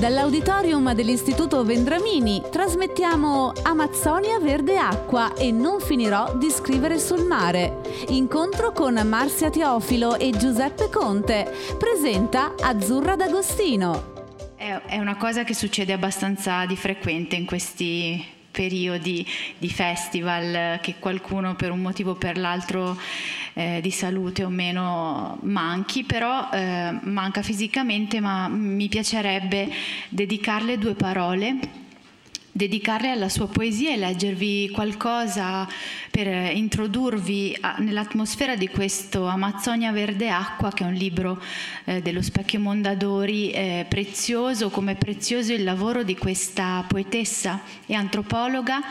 Dall'auditorium dell'Istituto Vendramini trasmettiamo Amazzonia Verde Acqua e non finirò di scrivere sul mare. Incontro con Marzia Teofilo e Giuseppe Conte. Presenta Azzurra D'Agostino. È una cosa che succede abbastanza di frequente in questi periodi di festival che qualcuno per un motivo o per l'altro eh, di salute o meno manchi, però eh, manca fisicamente, ma mi piacerebbe dedicarle due parole dedicarle alla sua poesia e leggervi qualcosa per introdurvi nell'atmosfera di questo Amazzonia Verde Acqua, che è un libro eh, dello Specchio Mondadori eh, prezioso, come prezioso il lavoro di questa poetessa e antropologa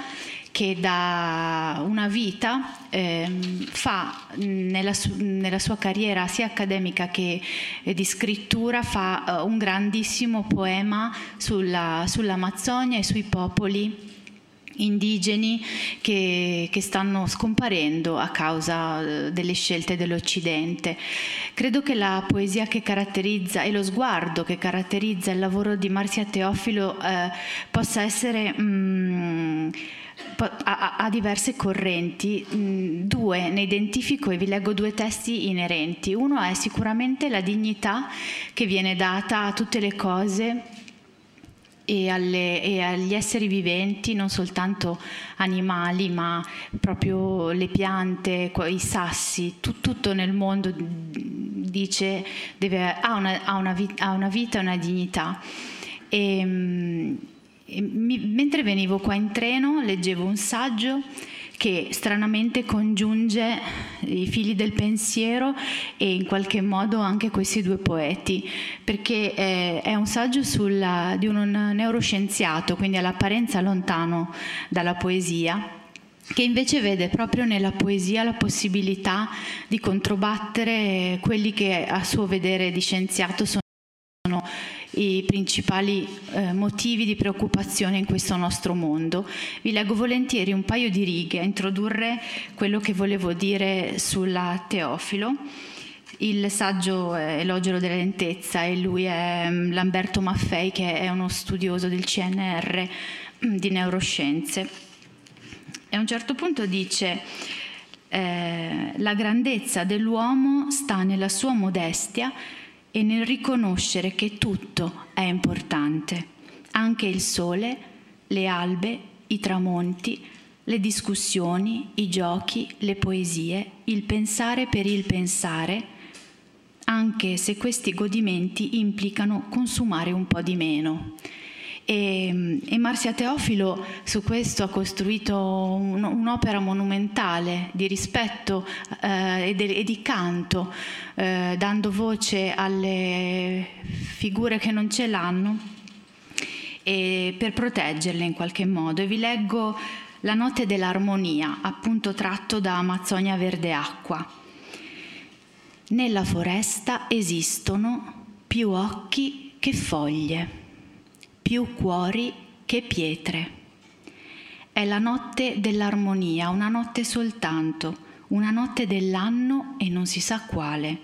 che da una vita eh, fa nella, su- nella, sua carriera sia accademica che eh, di scrittura fa uh, un grandissimo poema sulla, sull'Amazzonia e sui popoli indigeni che, che, stanno scomparendo a causa eh, delle scelte dell'Occidente. Credo che la poesia che caratterizza e lo sguardo che caratterizza il lavoro di Marzia Teofilo eh, possa essere... Mm, ha, diverse correnti, mm, due ne identifico e vi leggo due testi inerenti. Uno è sicuramente la dignità che viene data a tutte le cose e, alle, e, agli esseri viventi, non soltanto animali, ma proprio le piante, i sassi, tu, tutto nel mondo dice deve, ha, una, ha, una, ha una vita una dignità. E, mm, mi, mentre venivo qua in treno leggevo un saggio che stranamente congiunge i fili del pensiero e in qualche modo anche questi due poeti, perché è, è un saggio sulla, di un neuroscienziato, quindi all'apparenza lontano dalla poesia, che invece vede proprio nella poesia la possibilità di controbattere quelli che a suo vedere di scienziato sono i principali eh, motivi di preoccupazione in questo nostro mondo. Vi leggo volentieri un paio di righe a introdurre quello che volevo dire sulla Teofilo. Il saggio Elogio della lentezza e lui è um, Lamberto Maffei che è uno studioso del CNR um, di neuroscienze. E a un certo punto dice eh, la grandezza dell'uomo sta nella sua modestia e nel riconoscere che tutto è importante, anche il sole, le albe, i tramonti, le discussioni, i giochi, le poesie, il pensare per il pensare, anche se questi godimenti implicano consumare un po' di meno. E, e Marzia Teofilo su questo ha costruito un, un'opera monumentale di rispetto eh, e, de, e, di canto, eh, dando voce alle figure che non ce l'hanno per proteggerle in qualche modo. E vi leggo La notte dell'armonia, appunto tratto da Amazzonia Verde Acqua. Nella foresta esistono più occhi che foglie più cuori che pietre. È la notte dell'armonia, una notte soltanto, una notte dell'anno e non si sa quale.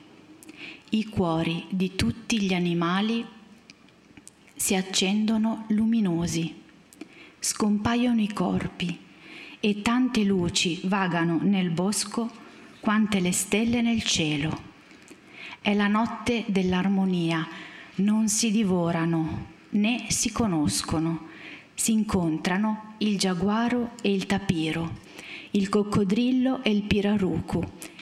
I cuori di tutti gli animali si accendono luminosi, scompaiono i corpi e tante luci vagano nel bosco quante le stelle nel cielo. È la notte dell'armonia, non si divorano, né si conoscono. Si incontrano il giaguaro e il tapiro, il coccodrillo e il pirarucu,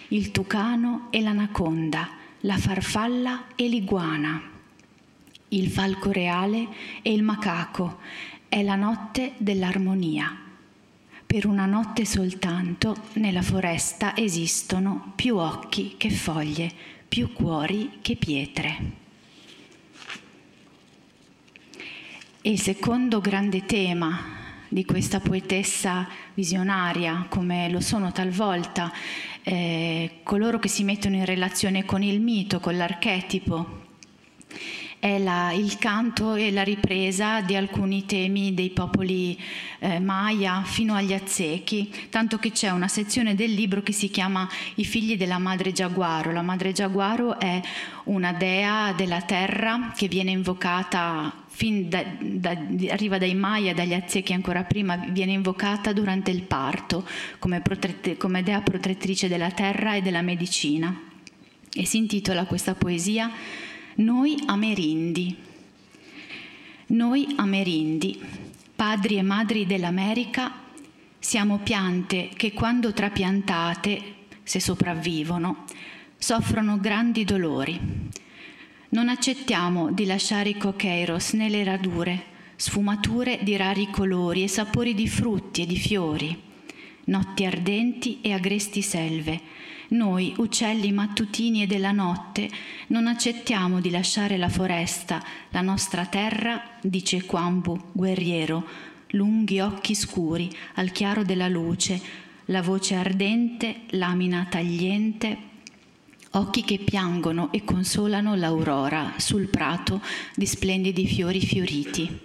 il tucano e l'anaconda, la farfalla e l'iguana, il falco reale e il macaco. È la notte dell'armonia. Per una notte soltanto nella foresta esistono più occhi che foglie, più cuori che pietre. Il secondo grande tema di questa poetessa visionaria, come lo sono talvolta eh, coloro che si mettono in relazione con il mito, con l'archetipo, è la, il canto e la ripresa di alcuni temi dei popoli eh, Maya fino agli Aztechi, tanto che c'è una sezione del libro che si chiama I figli della madre giaguaro. La madre giaguaro è una dea della terra che viene invocata da, da, arriva dai Maya, dagli Aztechi ancora prima, viene invocata durante il parto come, protrette, come dea protettrice della terra e della medicina. E si intitola questa poesia noi amerindi. Noi amerindi, padri e madri dell'America, siamo piante che quando trapiantate, se sopravvivono, soffrono grandi dolori. Non accettiamo di lasciare i coqueiros nelle radure, sfumature di rari colori e sapori di frutti e di fiori, notti ardenti e agresti selve, noi, uccelli mattutini e della notte, non accettiamo di lasciare la foresta, la nostra terra, dice Quambu, guerriero, lunghi occhi scuri al chiaro della luce, la voce ardente, lamina tagliente, occhi che piangono e consolano l'aurora sul prato di splendidi fiori fioriti.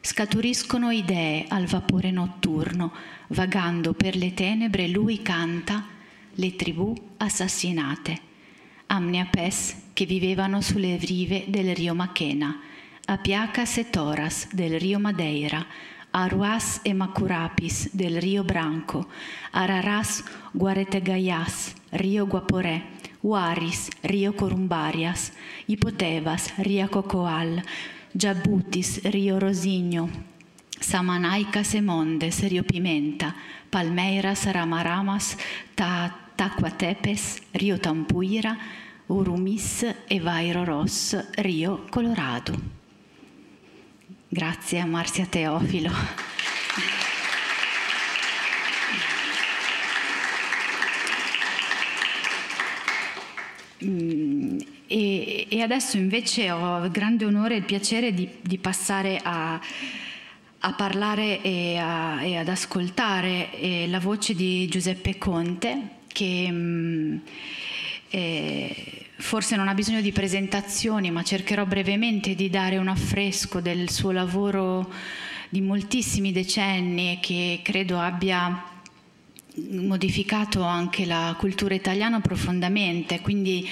Scaturiscono idee al vapore notturno, vagando per le tenebre lui canta le tribù assassinate, Amniapes che vivevano sulle rive del rio Machena, Apiacas e Toras del rio Madeira, Aruas e Macurapis del rio Branco, Araras Guaretegayas, rio Guaporé, Uaris, rio Corumbarias, Ipotevas, rio Cocoal, Jabutis, rio Rosigno, Samanaicas e Mondes, rio Pimenta, Palmeiras, Ramaramas, Ta Taquatepes, Rio Tampuira, Urumis e Vairo Ross, Rio Colorado. Grazie a Marzia Teofilo. Mm, e, e, adesso invece ho il grande onore e il piacere di, di passare a, a parlare e, a, e, ad ascoltare eh, la voce di Giuseppe Conte, che mh, eh, forse non ha bisogno di presentazioni, ma cercherò brevemente di dare un affresco del suo lavoro di moltissimi decenni e che credo abbia modificato anche la cultura italiana profondamente, quindi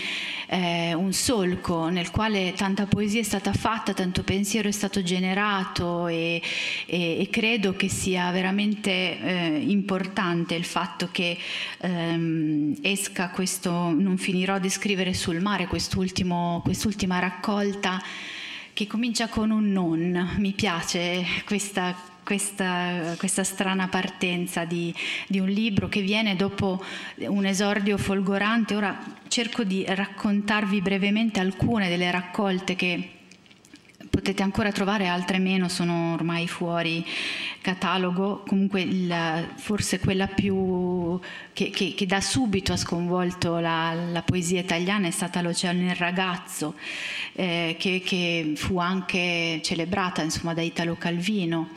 eh, un solco nel quale tanta poesia è stata fatta, tanto pensiero è stato generato e, e, e credo che sia veramente eh, importante il fatto che ehm, esca questo Non finirò di scrivere sul mare, quest'ultima raccolta che comincia con un non. Mi piace questa questa, questa strana partenza di, di, un libro che viene dopo un esordio folgorante. Ora cerco di raccontarvi brevemente alcune delle raccolte che potete ancora trovare, altre meno, sono ormai fuori catalogo, comunque il, forse quella più che, che, che, da subito ha sconvolto la, la, poesia italiana è stata L'Oceano il ragazzo, eh, che, che, fu anche celebrata insomma, da Italo Calvino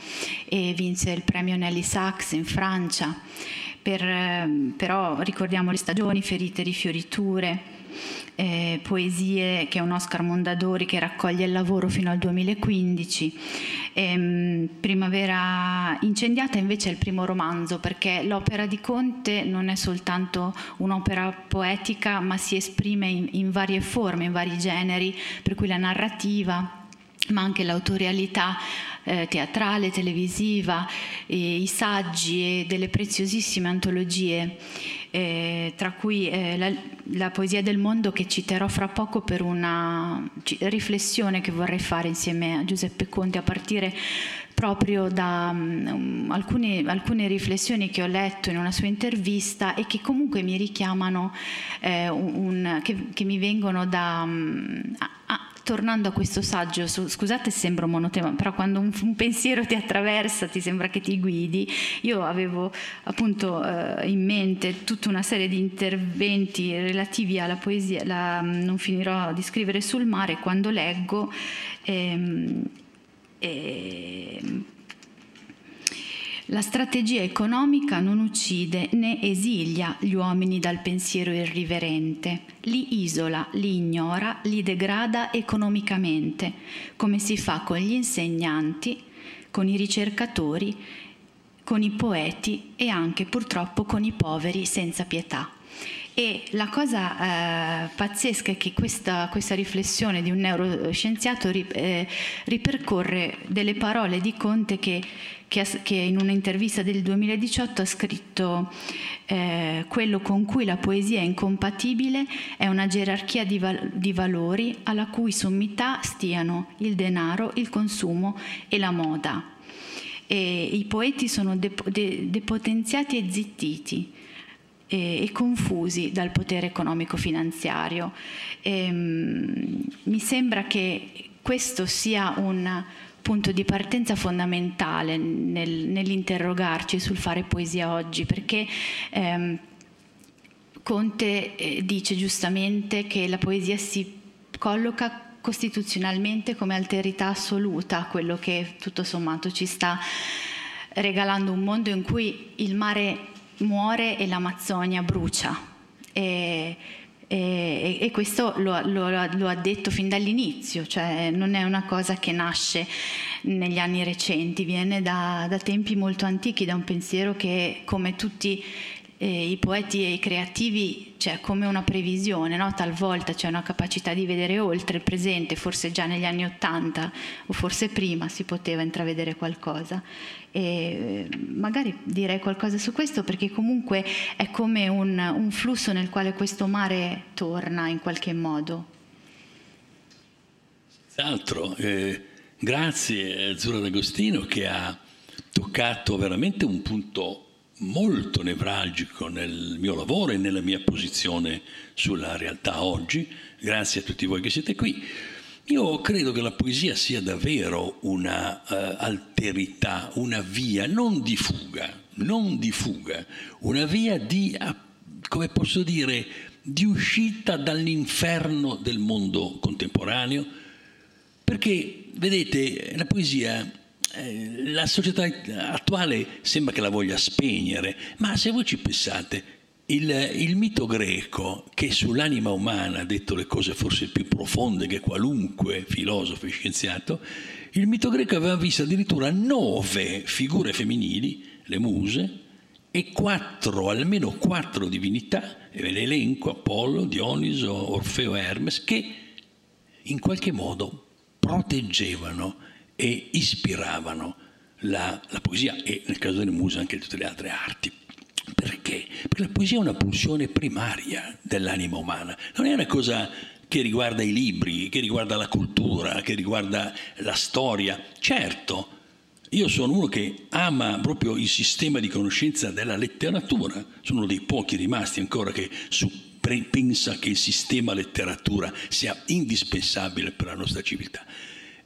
e vinse il premio Nelly Sachs in Francia. Per, eh, però ricordiamo le stagioni, ferite, rifioriture eh, Poesie, che è un Oscar Mondadori che raccoglie il lavoro fino al 2015. Ehm, Primavera incendiata invece è il primo romanzo perché l'opera di Conte non è soltanto un'opera poetica ma si esprime in, in varie forme, in vari generi, per cui la narrativa ma anche l'autorialità eh, teatrale, televisiva, i saggi e delle preziosissime antologie eh, tra cui eh, la, la, poesia del mondo che citerò fra poco per una riflessione che vorrei fare insieme a Giuseppe Conte a partire proprio da um, alcune, alcune, riflessioni che ho letto in una sua intervista e che comunque mi richiamano, eh, un, che, che, mi vengono da, um, a, tornando a questo saggio, scusate se sembro monotema, però quando un, un, pensiero ti attraversa, ti sembra che ti guidi, io avevo appunto eh, in mente tutta una serie di interventi relativi alla poesia, la, non finirò di scrivere sul mare, quando leggo... Ehm, ehm, La strategia economica non uccide né esilia gli uomini dal pensiero irriverente, li isola, li ignora, li degrada economicamente, come si fa con gli insegnanti, con i ricercatori, con i poeti e anche purtroppo con i poveri senza pietà. E la cosa eh, pazzesca è che questa, questa, riflessione di un neuroscienziato ri, eh, ripercorre delle parole di Conte che, che, che, in un'intervista del 2018 ha scritto eh, quello con cui la poesia è incompatibile è una gerarchia di, val- di valori alla cui sommità stiano il denaro, il consumo e la moda. E I poeti sono dep- de- depotenziati e zittiti e, e confusi dal potere economico-finanziario. Ehm, mi sembra che questo sia un punto di partenza fondamentale nel, nell'interrogarci sul fare poesia oggi, perché ehm, Conte eh, dice giustamente che la poesia si colloca costituzionalmente come alterità assoluta, quello che tutto sommato ci sta regalando un mondo in cui il mare muore e l'Amazzonia brucia. E, e, e questo lo, lo, lo, ha detto fin dall'inizio, cioè non è una cosa che nasce negli anni recenti, viene da, da tempi molto antichi, da un pensiero che come tutti eh, i poeti e i creativi c'è come una previsione, no? talvolta c'è una capacità di vedere oltre il presente, forse già negli anni Ottanta o forse prima si poteva intravedere qualcosa. E eh, magari direi qualcosa su questo perché comunque è come un, un flusso nel quale questo mare torna in qualche modo. Senz'altro, eh, grazie Azzurra D'Agostino che ha toccato veramente un punto molto nevralgico nel mio lavoro e nella mia posizione sulla realtà oggi, grazie a tutti voi che siete qui. Io credo che la poesia sia davvero una uh, alterità, una via non di fuga, non di fuga, una via di, come posso dire, di uscita dall'inferno del mondo contemporaneo, perché vedete, la poesia la società attuale sembra che la voglia spegnere, ma se voi ci pensate, il, il, mito greco che sull'anima umana ha detto le cose forse più profonde che qualunque filosofo e scienziato, il mito greco aveva visto addirittura nove figure femminili, le muse, e quattro, almeno quattro divinità, e ve le elenco, Apollo, Dioniso, Orfeo e Hermes, che in qualche modo proteggevano e ispiravano la, la, poesia e nel caso delle muse anche tutte le altre arti. Perché? Perché la poesia è una pulsione primaria dell'anima umana, non è una cosa che riguarda i libri, che riguarda la cultura, che riguarda la storia. Certo, io sono uno che ama proprio il sistema di conoscenza della letteratura, sono uno dei pochi rimasti ancora che pensa che il sistema letteratura sia indispensabile per la nostra civiltà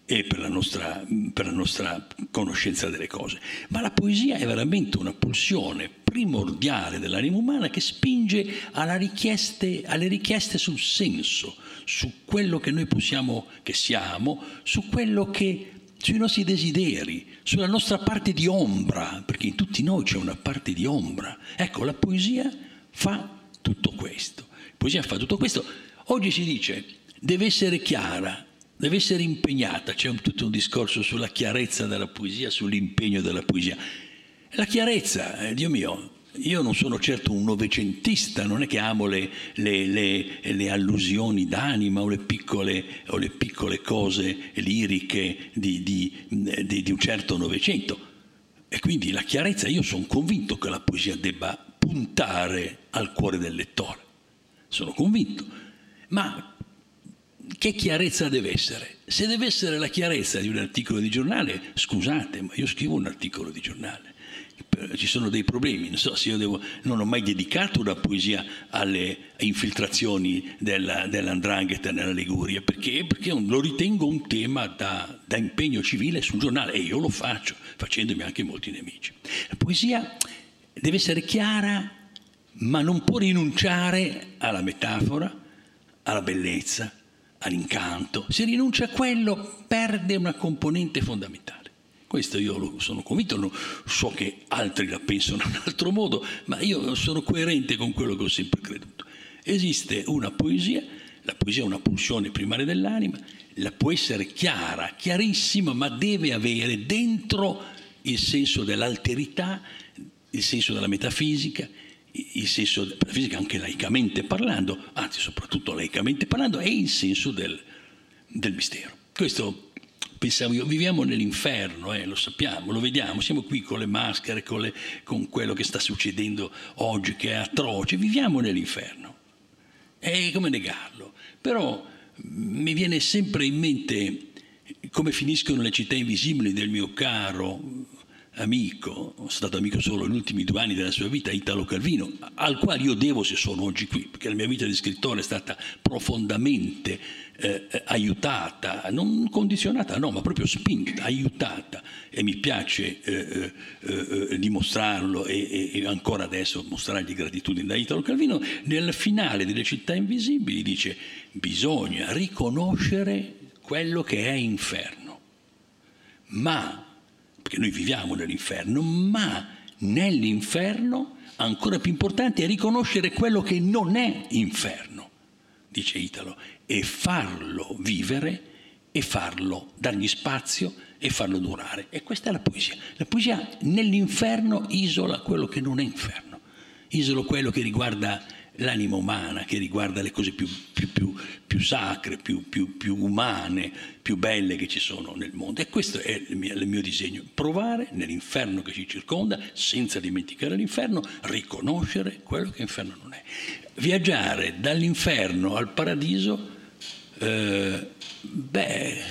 e per la, nostra, per la nostra conoscenza delle cose. Ma la poesia è veramente una pulsione primordiale dell'anima umana che spinge richieste, alle richieste sul senso, su quello che noi possiamo, che siamo, su quello che sui nostri desideri, sulla nostra parte di ombra, perché in tutti noi c'è una parte di ombra. Ecco, la poesia fa tutto questo. La poesia fa tutto questo. Oggi si dice deve essere chiara, deve essere impegnata, c'è un, tutto un discorso sulla chiarezza della poesia, sull'impegno della poesia. La chiarezza, eh, Dio mio, io non sono certo un novecentista, non è che amo le, le, le, le allusioni d'anima o le piccole, o piccole cose liriche di, di, di, di un certo novecento. E quindi la chiarezza, io sono convinto che la poesia debba puntare al cuore del lettore. Sono convinto. Ma che chiarezza deve essere? Se deve essere la chiarezza di un articolo di giornale, scusate, ma io scrivo un articolo di giornale. Ci sono dei problemi, non so se io devo, non ho mai dedicato una poesia alle infiltrazioni della, dell'andrangheta nella Liguria, perché? perché lo ritengo un tema da, da impegno civile sul giornale e io lo faccio, facendomi anche molti nemici. La poesia deve essere chiara, ma non può rinunciare alla metafora, alla bellezza, all'incanto, se rinuncia a quello perde una componente fondamentale, Questo io sono convinto, so che altri la pensano in un altro modo, ma io sono coerente con quello che ho sempre creduto. Esiste una poesia, la poesia è una pulsione primaria dell'anima, la può essere chiara, chiarissima, ma deve avere dentro il senso dell'alterità, il senso della metafisica, il senso della metafisica anche laicamente parlando, anzi soprattutto laicamente parlando, e il senso del, del mistero. Questo pensavo io, viviamo nell'inferno, eh, lo sappiamo, lo vediamo, siamo qui con le maschere, con, le, con, quello che sta succedendo oggi che è atroce, viviamo nell'inferno. E come negarlo? Però mi viene sempre in mente come finiscono le città invisibili del mio caro amico, sono stato amico solo negli ultimi due anni della sua vita, Italo Calvino, al quale io devo se sono oggi qui, perché la mia vita di scrittore è stata profondamente eh, aiutata, non condizionata, no, ma proprio spinta, aiutata. E mi piace eh, eh, eh dimostrarlo e, e, ancora adesso mostrargli gratitudine da Italo Calvino, nel finale delle città invisibili dice bisogna riconoscere quello che è inferno, ma perché noi viviamo nell'inferno, ma nell'inferno ancora più importante è riconoscere quello che non è inferno, dice Italo, e farlo vivere e farlo, dargli spazio e farlo durare. E questa è la poesia. La poesia nell'inferno isola quello che non è inferno, isola quello che riguarda l'anima umana, che riguarda le cose più, più, più, più sacre, più, umane, più belle che ci sono nel mondo. E questo è il mio, il mio disegno, provare nell'inferno che ci circonda, senza dimenticare l'inferno, riconoscere quello che l'inferno non è. Viaggiare dall'inferno al paradiso, eh, beh,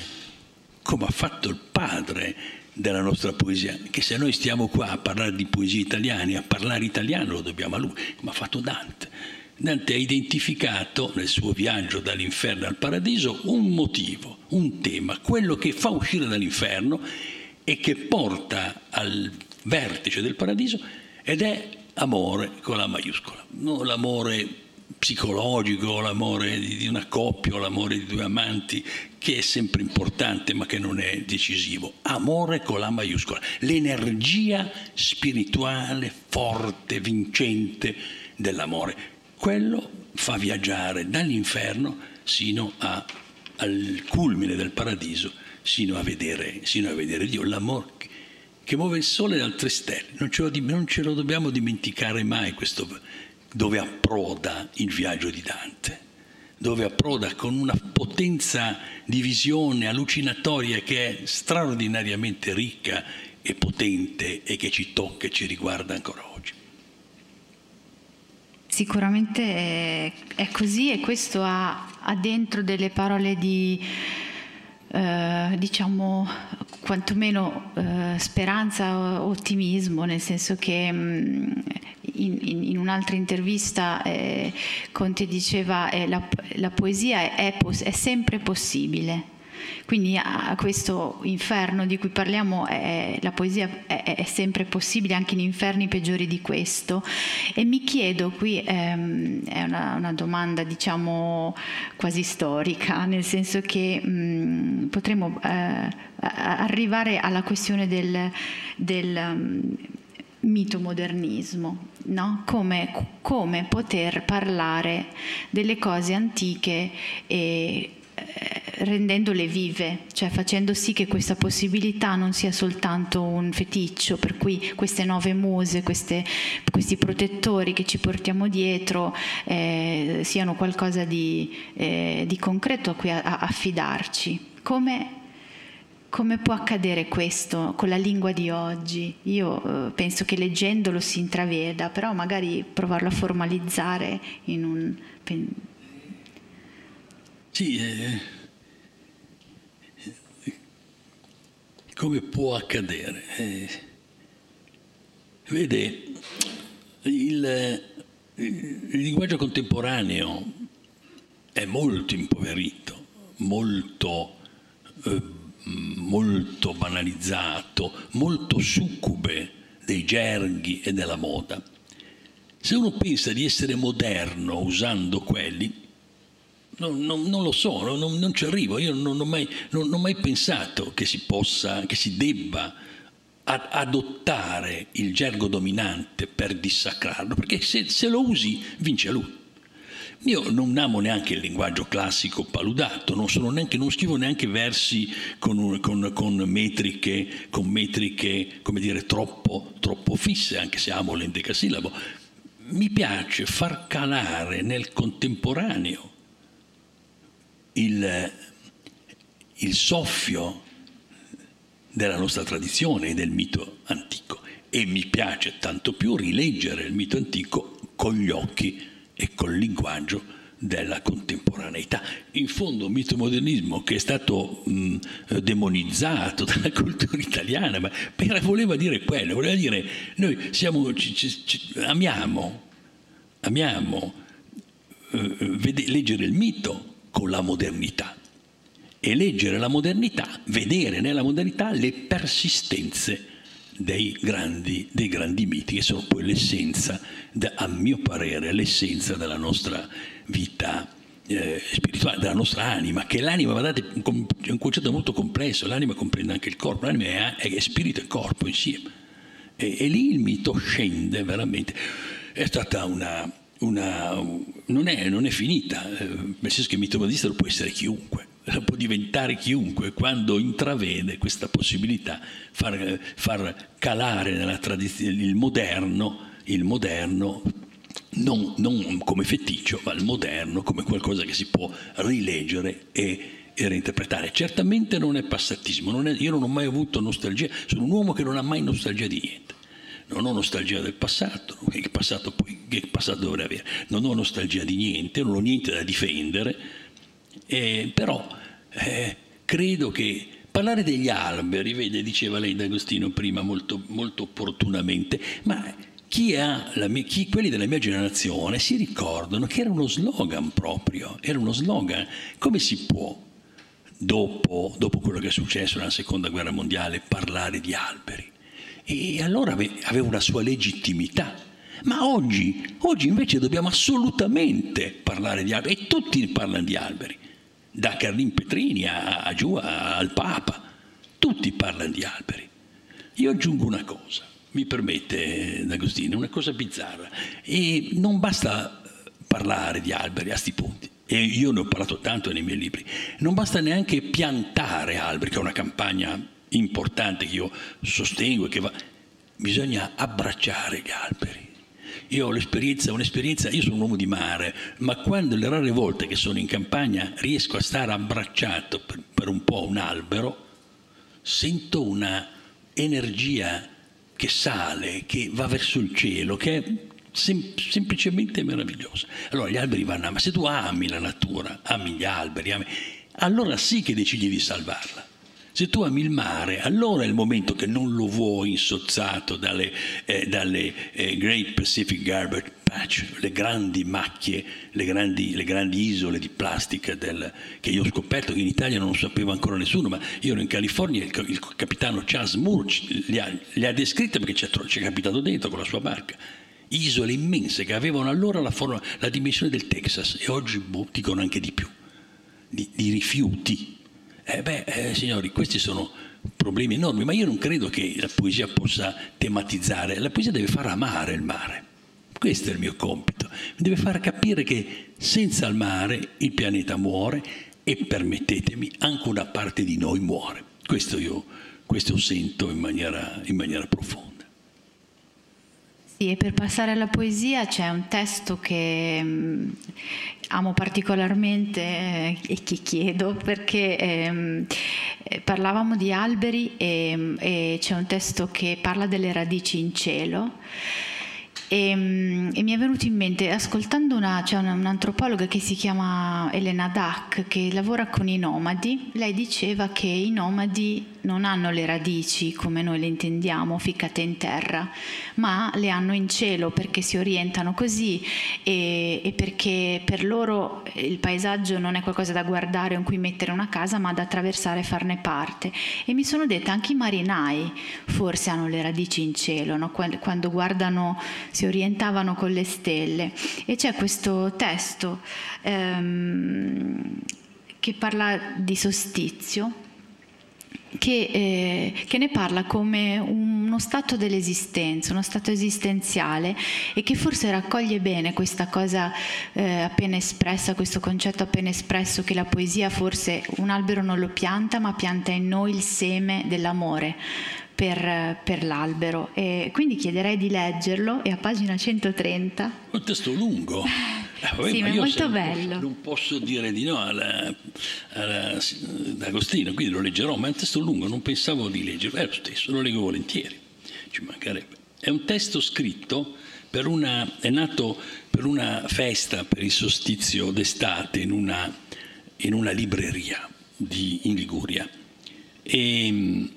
come ha fatto il padre della nostra poesia, che se noi stiamo qua a parlare di poesie italiane, a parlare italiano lo dobbiamo a lui, come ha fatto Dante. Dante ha identificato nel suo viaggio dall'inferno al paradiso un motivo, un tema, quello che fa uscire dall'inferno e che porta al vertice del paradiso ed è amore con la maiuscola, non l'amore psicologico, l'amore di una coppia l'amore di due amanti, che è sempre importante ma che non è decisivo. Amore con la maiuscola, l'energia spirituale forte, vincente dell'amore quello fa viaggiare dall'inferno sino a, al culmine del paradiso, sino a vedere, sino a vedere Dio. L'amore che muove il sole da altre stelle, non ce, lo, non ce lo dobbiamo dimenticare mai questo, dove approda il viaggio di Dante dove approda con una potenza di visione allucinatoria che è straordinariamente ricca e potente e che ci tocca e ci riguarda ancora oggi. Sicuramente è, è così e questo ha, ha, dentro delle parole di, eh, diciamo, quantomeno eh, speranza, ottimismo, nel senso che mh, mm, in, in, in, un'altra intervista eh, Conte diceva eh, la, la poesia è, è sempre possibile quindi a questo inferno di cui parliamo è, la poesia è, è, sempre possibile anche in inferni peggiori di questo. E mi chiedo, qui ehm, è una, una, domanda diciamo quasi storica, nel senso che mh, mm, potremmo eh, arrivare alla questione del, del um, mitomodernismo, no? come, come, poter parlare delle cose antiche e rendendole vive, cioè facendo sì che questa possibilità non sia soltanto un feticcio, per cui queste nuove muse, queste, questi protettori che ci portiamo dietro eh, siano qualcosa di, eh, di, concreto a cui a, a affidarci. Come, come può accadere questo con la lingua di oggi? Io eh, penso che leggendolo si intraveda, però magari provarlo a formalizzare in un sì, eh, come può accadere? Eh, vede, il, il, linguaggio contemporaneo è molto impoverito, molto, eh, molto banalizzato, molto succube dei gerghi e della moda. Se uno pensa di essere moderno usando quelli, non, non, non lo so, non, non, ci arrivo, io non ho, mai, non ho mai pensato che si possa, che si debba adottare il gergo dominante per dissacrarlo, perché se, se lo usi vince lui. Io non amo neanche il linguaggio classico paludato, non, neanche, non scrivo neanche versi con, con, con, metriche, con metriche dire, troppo, troppo fisse, anche se amo l'endecasillabo. Mi piace far calare nel contemporaneo il, il soffio della nostra tradizione e del mito antico e mi piace tanto più rileggere il mito antico con gli occhi e col linguaggio della contemporaneità. In fondo un mitomodernismo che è stato mh, demonizzato dalla cultura italiana, ma voleva dire quello, voleva dire noi siamo, ci, ci, amiamo, amiamo eh, vede, leggere il mito con la modernità e leggere la modernità, vedere nella modernità le persistenze dei grandi, dei grandi miti, che sono poi l'essenza, a mio parere, l'essenza della nostra vita eh, spirituale, della nostra anima, che l'anima, guardate, è un concetto molto complesso, l'anima comprende anche il corpo, l'anima è, è spirito e corpo insieme. E, e lì il mito scende veramente. È stata una, una, non, è, non, è, finita, eh, nel senso che il mitomodista lo può essere chiunque, lo può diventare chiunque quando intravede questa possibilità, far, far calare nella tradizione il moderno, il moderno non, non, come feticcio, ma il moderno come qualcosa che si può rileggere e, e reinterpretare. Certamente non è passatismo, non è, io non ho mai avuto nostalgia, sono un uomo che non ha mai nostalgia di niente non ho nostalgia del passato, che passato, poi, che passato dovrei avere, non ho nostalgia di niente, non ho niente da difendere, eh, però eh, credo che parlare degli alberi, vede, diceva lei D'Agostino prima molto, molto opportunamente, ma chi ha mia, chi, quelli della mia generazione si ricordano che era uno slogan proprio, era uno slogan, come si può dopo, dopo quello che è successo nella seconda guerra mondiale parlare di alberi? E allora aveva una sua legittimità. Ma oggi, oggi invece dobbiamo assolutamente parlare di alberi e tutti parlano di alberi, da Carlin Petrini a, a giù a, al Papa, tutti parlano di alberi. Io aggiungo una cosa, mi permette D'Agostino, una cosa bizzarra, e non basta parlare di alberi a sti punti e io ne ho parlato tanto nei miei libri, non basta neanche piantare alberi, che è una campagna importante che io sostengo che va, bisogna abbracciare gli alberi. Io ho l'esperienza, un'esperienza, io sono un uomo di mare, ma quando le rare volte che sono in campagna riesco a stare abbracciato per, per un po' un albero, sento una energia che sale, che va verso il cielo, che è sem- semplicemente meravigliosa. Allora gli alberi vanno, ma se tu ami la natura, ami gli alberi, ami, allora sì che decidi di salvarla. Se tu ami il mare, allora è il momento che non lo vuoi insozzato dalle, eh, dalle eh, Great Pacific Garbage Patch, le grandi macchie, le grandi, le grandi isole di plastica del, che io ho scoperto che in Italia non lo sapeva ancora nessuno, ma io ero in California, il, il capitano Charles Moore le ha, le ha descritte perché ci è, ci è capitato dentro con la sua barca. Isole immense che avevano allora la, forma, la dimensione del Texas e oggi boh, dicono anche di più, di, di rifiuti eh beh, eh, signori, questi sono problemi enormi, ma io non credo che la poesia possa tematizzare, la poesia deve far amare il mare. Questo è il mio compito, deve far capire che senza il mare il pianeta muore e permettetemi, anche una parte di noi muore. Questo io questo sento in maniera, in maniera profonda. Sì, e per passare alla poesia c'è un testo che mh, amo particolarmente eh, e che chiedo perché ehm, eh, parlavamo di alberi e, e, c'è un testo che parla delle radici in cielo. E, e, mi è venuto in mente, ascoltando una, c'è una, un'antropologa che si chiama Elena Dack, che lavora con i nomadi, lei diceva che i nomadi non hanno le radici come noi le intendiamo, ficcate in terra, ma le hanno in cielo perché si orientano così e, e, perché per loro il paesaggio non è qualcosa da guardare o in cui mettere una casa, ma da attraversare e farne parte. E mi sono detta anche i marinai forse hanno le radici in cielo, no? quando guardano si orientavano con le stelle. E c'è questo testo ehm, che parla di sostizio che, eh, che, ne parla come uno stato dell'esistenza, uno stato esistenziale e che forse raccoglie bene questa cosa eh, appena espressa, questo concetto appena espresso che la poesia forse un albero non lo pianta ma pianta in noi il seme dell'amore. Per, per l'albero e quindi chiederei di leggerlo è a pagina 130 un testo lungo Eh, vabbè, sì, ma è molto bello. Non posso dire di no alla, alla, ad Agostino, quindi lo leggerò, ma è un testo lungo, non pensavo di leggerlo, è lo stesso, lo leggo volentieri, ci mancherebbe. È un testo scritto per una, è nato per una festa per il solstizio d'estate in una, in una libreria di, in Liguria. E,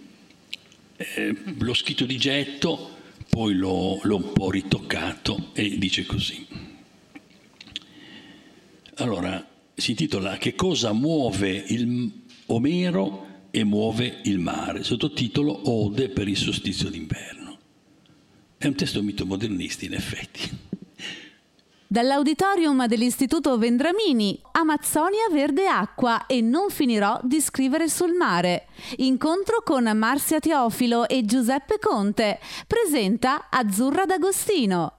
eh, l'ho scritto di getto, poi l'ho, l'ho un po' ritoccato e dice così. Allora, si intitola Che cosa muove il Omero e muove il mare, sottotitolo Ode per il solstizio d'inverno. È un testo mitomodernista in effetti. Dall'auditorium dell'Istituto Vendramini, Amazzonia Verde Acqua e non finirò di scrivere sul mare. Incontro con Marzia Teofilo e Giuseppe Conte. Presenta Azzurra D'Agostino.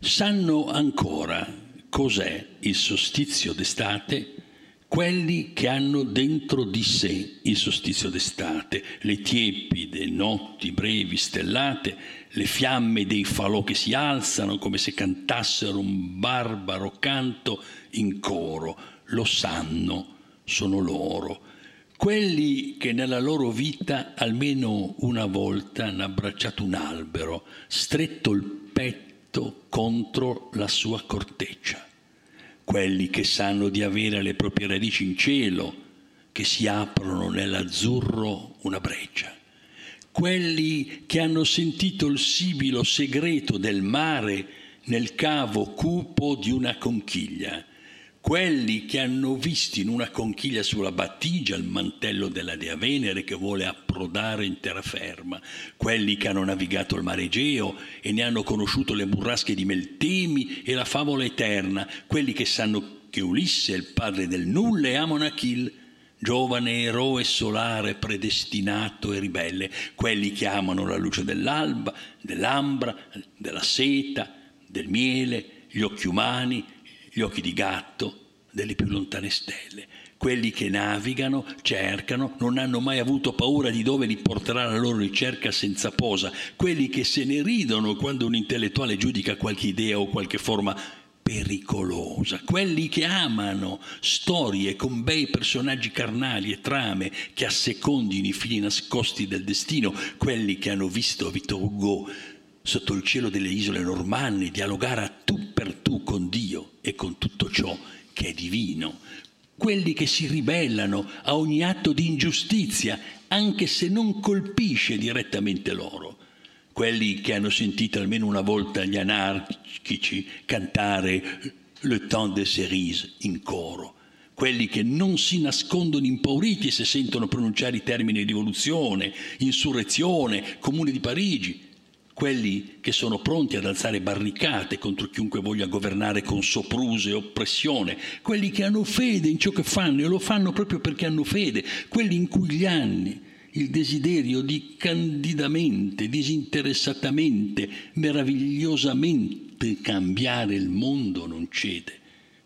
Sanno ancora cos'è il solstizio d'estate? Quelli che hanno dentro di sé il solstizio d'estate, le tiepide notti brevi stellate, le fiamme dei falò che si alzano come se cantassero un barbaro canto in coro, lo sanno, sono loro. Quelli che nella loro vita almeno una volta hanno abbracciato un albero, stretto il petto contro la sua corteccia. Quelli che sanno di avere le proprie radici in cielo, che si aprono nell'azzurro una breccia. Quelli che hanno sentito il sibilo segreto del mare nel cavo cupo di una conchiglia. Quelli che hanno visto in una conchiglia sulla battigia il mantello della Dea Venere che vuole approdare in terraferma, quelli che hanno navigato il mare Egeo e ne hanno conosciuto le burrasche di Meltemi e la favola eterna, quelli che sanno che Ulisse è il padre del nulla e amano Achille, giovane eroe solare predestinato e ribelle, quelli che amano la luce dell'alba, dell'ambra, della seta, del miele, gli occhi umani, gli occhi di gatto delle più lontane stelle. Quelli che navigano, cercano, non hanno mai avuto paura di dove li porterà la loro ricerca senza posa. Quelli che se ne ridono quando un intellettuale giudica qualche idea o qualche forma pericolosa, quelli che amano storie con bei personaggi carnali e trame che assecondino i fili nascosti del destino, quelli che hanno visto Victor Hugo sotto il cielo delle isole normanne, dialogare a tu per tu con Dio e con tutto ciò che è divino, quelli che si ribellano a ogni atto di ingiustizia, anche se non colpisce direttamente loro, quelli che hanno sentito almeno una volta gli anarchici cantare Le temps des cerises in coro, quelli che non si nascondono impauriti se sentono pronunciare i termini rivoluzione, insurrezione, comune di Parigi, quelli che sono pronti ad alzare barricate contro chiunque voglia governare con sopruso e oppressione, quelli che hanno fede in ciò che fanno e lo fanno proprio perché hanno fede, quelli in cui gli anni, il desiderio di candidamente, disinteressatamente, meravigliosamente cambiare il mondo non cede.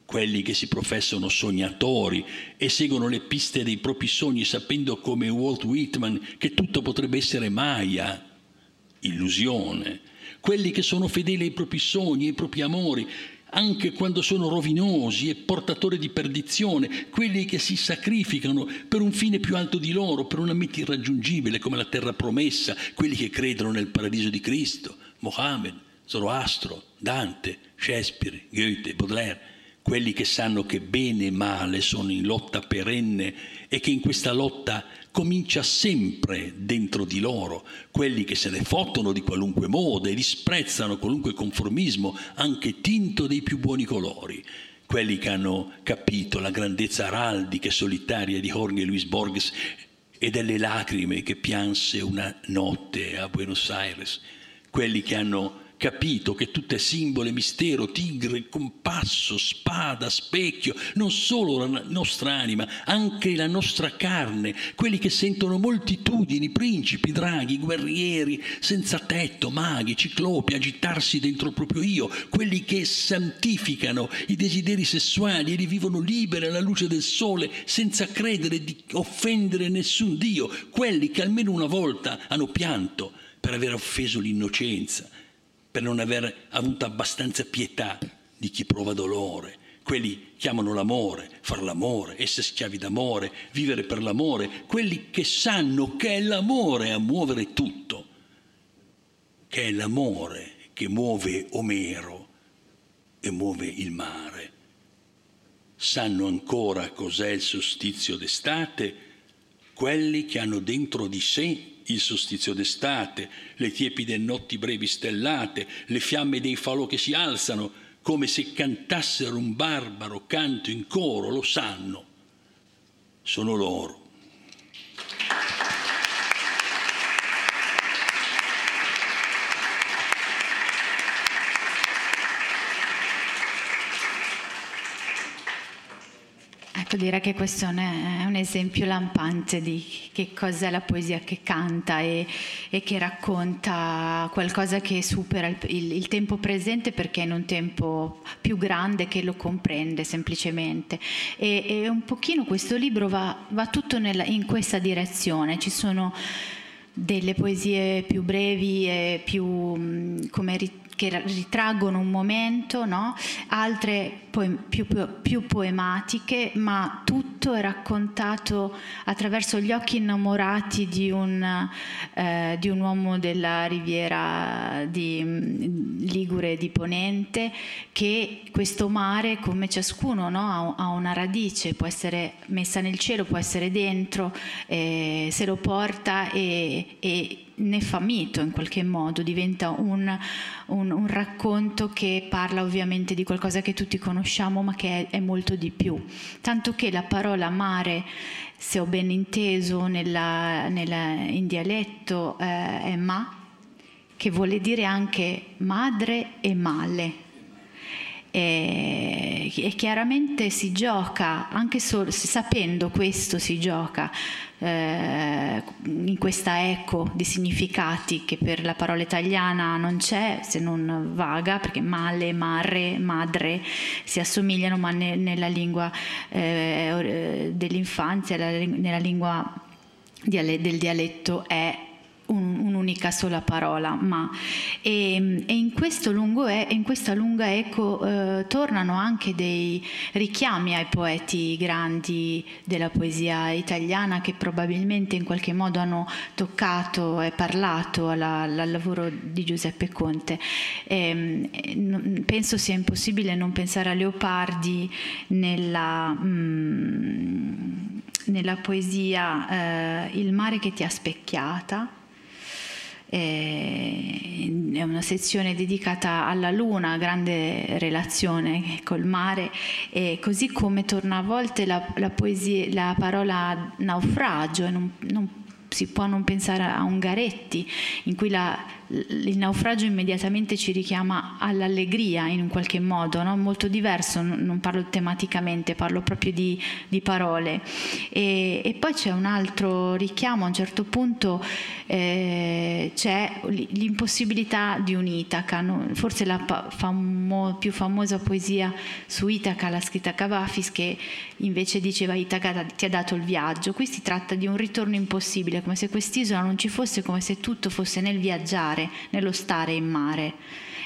Quelli che si professano sognatori e seguono le piste dei propri sogni sapendo come Walt Whitman che tutto potrebbe essere Maya, illusione, quelli che sono fedeli ai propri sogni, ai propri amori, anche quando sono rovinosi e portatori di perdizione, quelli che si sacrificano per un fine più alto di loro, per una meta irraggiungibile come la terra promessa, quelli che credono nel paradiso di Cristo, Mohammed, Zoroastro, Dante, Shakespeare, Goethe, Baudelaire, quelli che sanno che bene e male sono in lotta perenne e che in questa lotta comincia sempre dentro di loro, quelli che se ne fottono di qualunque moda e disprezzano qualunque conformismo, anche tinto dei più buoni colori, quelli che hanno capito la grandezza araldica e solitaria di Jorge Luis Borges e delle lacrime che pianse una notte a Buenos Aires, quelli che hanno capito che tutto è simbolo mistero, tigre, compasso, spada, specchio, non solo la nostra anima, anche la nostra carne, quelli che sentono moltitudini, principi, draghi, guerrieri, senza tetto, maghi, ciclopi, agitarsi dentro il proprio io, quelli che santificano i desideri sessuali e li vivono liberi alla luce del sole, senza credere di offendere nessun Dio, quelli che almeno una volta hanno pianto per aver offeso l'innocenza per non aver avuto abbastanza pietà di chi prova dolore. Quelli che amano l'amore, far l'amore, essere schiavi d'amore, vivere per l'amore, quelli che sanno che è l'amore a muovere tutto, che è l'amore che muove Omero e muove il mare. Sanno ancora cos'è il solstizio d'estate, quelli che hanno dentro di sé il solstizio d'estate, le tiepide notti brevi stellate, le fiamme dei falò che si alzano, come se cantassero un barbaro canto in coro, lo sanno. Sono loro Ecco, direi che questo è un esempio lampante di che cos'è la poesia che canta e, e che racconta qualcosa che supera il, il, il, tempo presente perché è in un tempo più grande che lo comprende semplicemente. E, e un pochino questo libro va, va tutto nella, in questa direzione. Ci sono delle poesie più brevi e più come che ritraggono un momento, no? altre più, più, più, poematiche, ma tutto è raccontato attraverso gli occhi innamorati di un, eh, di un uomo della riviera di mm, Ligure di Ponente, che questo mare, come ciascuno, no? ha, ha, una radice, può essere messa nel cielo, può essere dentro, eh, se lo porta e, e ne fa mito in qualche modo, diventa un, un, un, racconto che parla ovviamente di qualcosa che tutti conosciamo ma che è, è molto di più. Tanto che la parola mare, se ho ben inteso nella, nella, in dialetto, eh, è ma, che vuole dire anche madre e male. E, e chiaramente si gioca, anche so, sapendo questo si gioca eh, in questa eco di significati che per la parola italiana non c'è se non vaga, perché male, mare, madre si assomigliano, ma ne, nella lingua eh, dell'infanzia, nella lingua del dialetto è un'unica sola parola, ma e, e in, e, in, questa lunga eco eh, tornano anche dei richiami ai poeti grandi della poesia italiana che probabilmente in qualche modo hanno toccato e parlato alla, al lavoro di Giuseppe Conte. E, penso sia impossibile non pensare a Leopardi nella... Mm, nella poesia eh, Il mare che ti ha specchiata, è una sezione dedicata alla luna, grande relazione col mare, e così come torna a volte la, la, poesia, la parola naufragio, non, non si può non pensare a Ungaretti, in cui la, il naufragio immediatamente ci richiama all'allegria in un qualche modo, no? molto diverso, non parlo tematicamente, parlo proprio di, di parole. E, e, poi c'è un altro richiamo, a un certo punto eh, c'è l'impossibilità di un Itaca, no? forse la famo, più famosa poesia su Itaca l'ha scritta Cavafis che invece diceva Itaca ti ha dato il viaggio, qui si tratta di un ritorno impossibile, come se quest'isola non ci fosse, come se tutto fosse nel viaggiare nello stare in mare.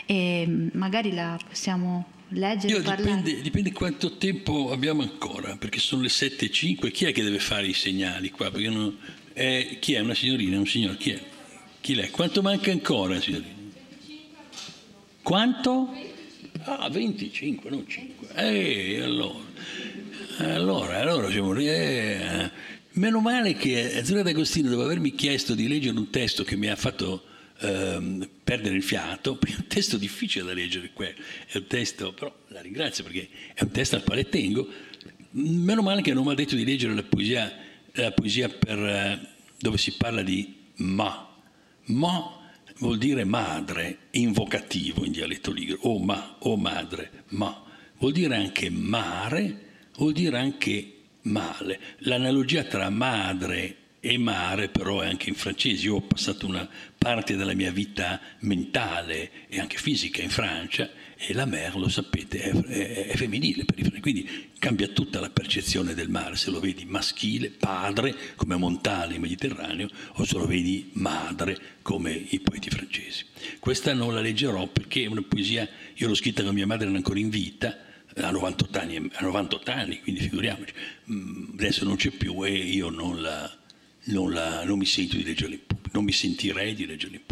E mm, magari la possiamo leggere. Io dipende, dipende, quanto tempo abbiamo ancora, perché sono le 7.05. Chi è che deve fare i segnali qua? Non, eh, chi è? Una signorina? Un signore? Chi è? Chi è? Quanto manca ancora, signorina? Quanto? Ah, 25, non 5. Eh, allora. Allora, allora siamo eh, Meno male che Azzurra D'Agostino, dopo avermi chiesto di leggere un testo che mi ha fatto ehm, perdere il fiato, è un testo difficile da leggere, è un testo, però la ringrazio perché è un testo al quale tengo, meno male che non mi ha detto di leggere la poesia, la poesia per, eh, dove si parla di ma. Ma vuol dire madre, invocativo in dialetto ligure, o ma, o madre, ma. Vuol dire anche mare, vuol dire anche male. L'analogia tra madre e mare però è anche in francese. Io ho passato una parte della mia vita mentale e anche fisica in Francia e la mer, lo sapete, è, è, è femminile quindi cambia tutta la percezione del mare, se lo vedi maschile, padre, come Montale in Mediterraneo, o se lo vedi madre, come i poeti francesi. Questa non la leggerò perché è una poesia, io l'ho scritta con mia madre era ancora in vita, a 98 anni, a 98 anni quindi figuriamoci, mm, adesso non c'è più e io non, la, non, la, non mi sento di leggerla non mi sentirei di leggerla in.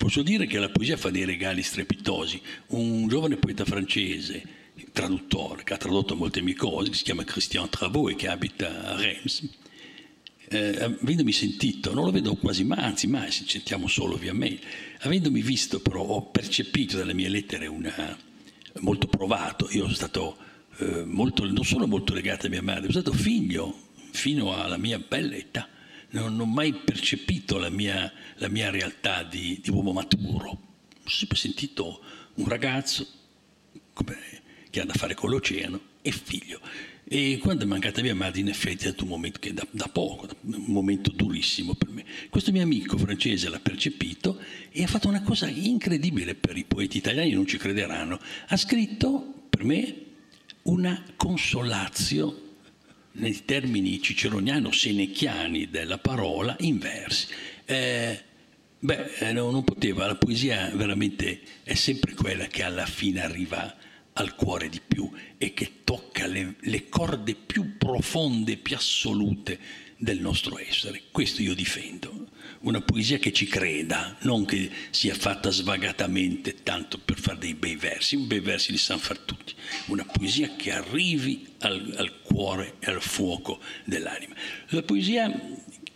Posso dire che la poesia fa dei regali strepitosi. Un giovane poeta francese, traduttore, che ha tradotto molte mie cose, si chiama Christian Travaux e che abita a Reims, eh, avendomi sentito, non lo vedo quasi mai, anzi mai, ci sentiamo solo via mail, avendomi visto però, ho percepito dalle mie lettere una, molto provato, io sono stato eh, molto, non solo molto legato a mia madre, sono stato figlio fino alla mia bella età non ho mai percepito la mia, la mia realtà di, di, uomo maturo. Ho sempre sentito un ragazzo che ha da fare con l'oceano e figlio. E quando è mancata mia madre, in effetti è stato un momento che da, da poco, un momento durissimo per me. Questo mio amico francese l'ha percepito e ha fatto una cosa incredibile per i poeti italiani, non ci crederanno. Ha scritto per me una consolazio nei termini ciceroniano-senechiani della parola in versi. Eh, beh, eh, non poteva, la poesia veramente è sempre quella che alla fine arriva al cuore di più e che tocca le, le corde più profonde, più assolute del nostro essere. Questo io difendo una poesia che ci creda, non che sia fatta svagatamente tanto per fare dei bei versi, un bei versi li sanno fare tutti, una poesia che arrivi al, al cuore e al fuoco dell'anima. La poesia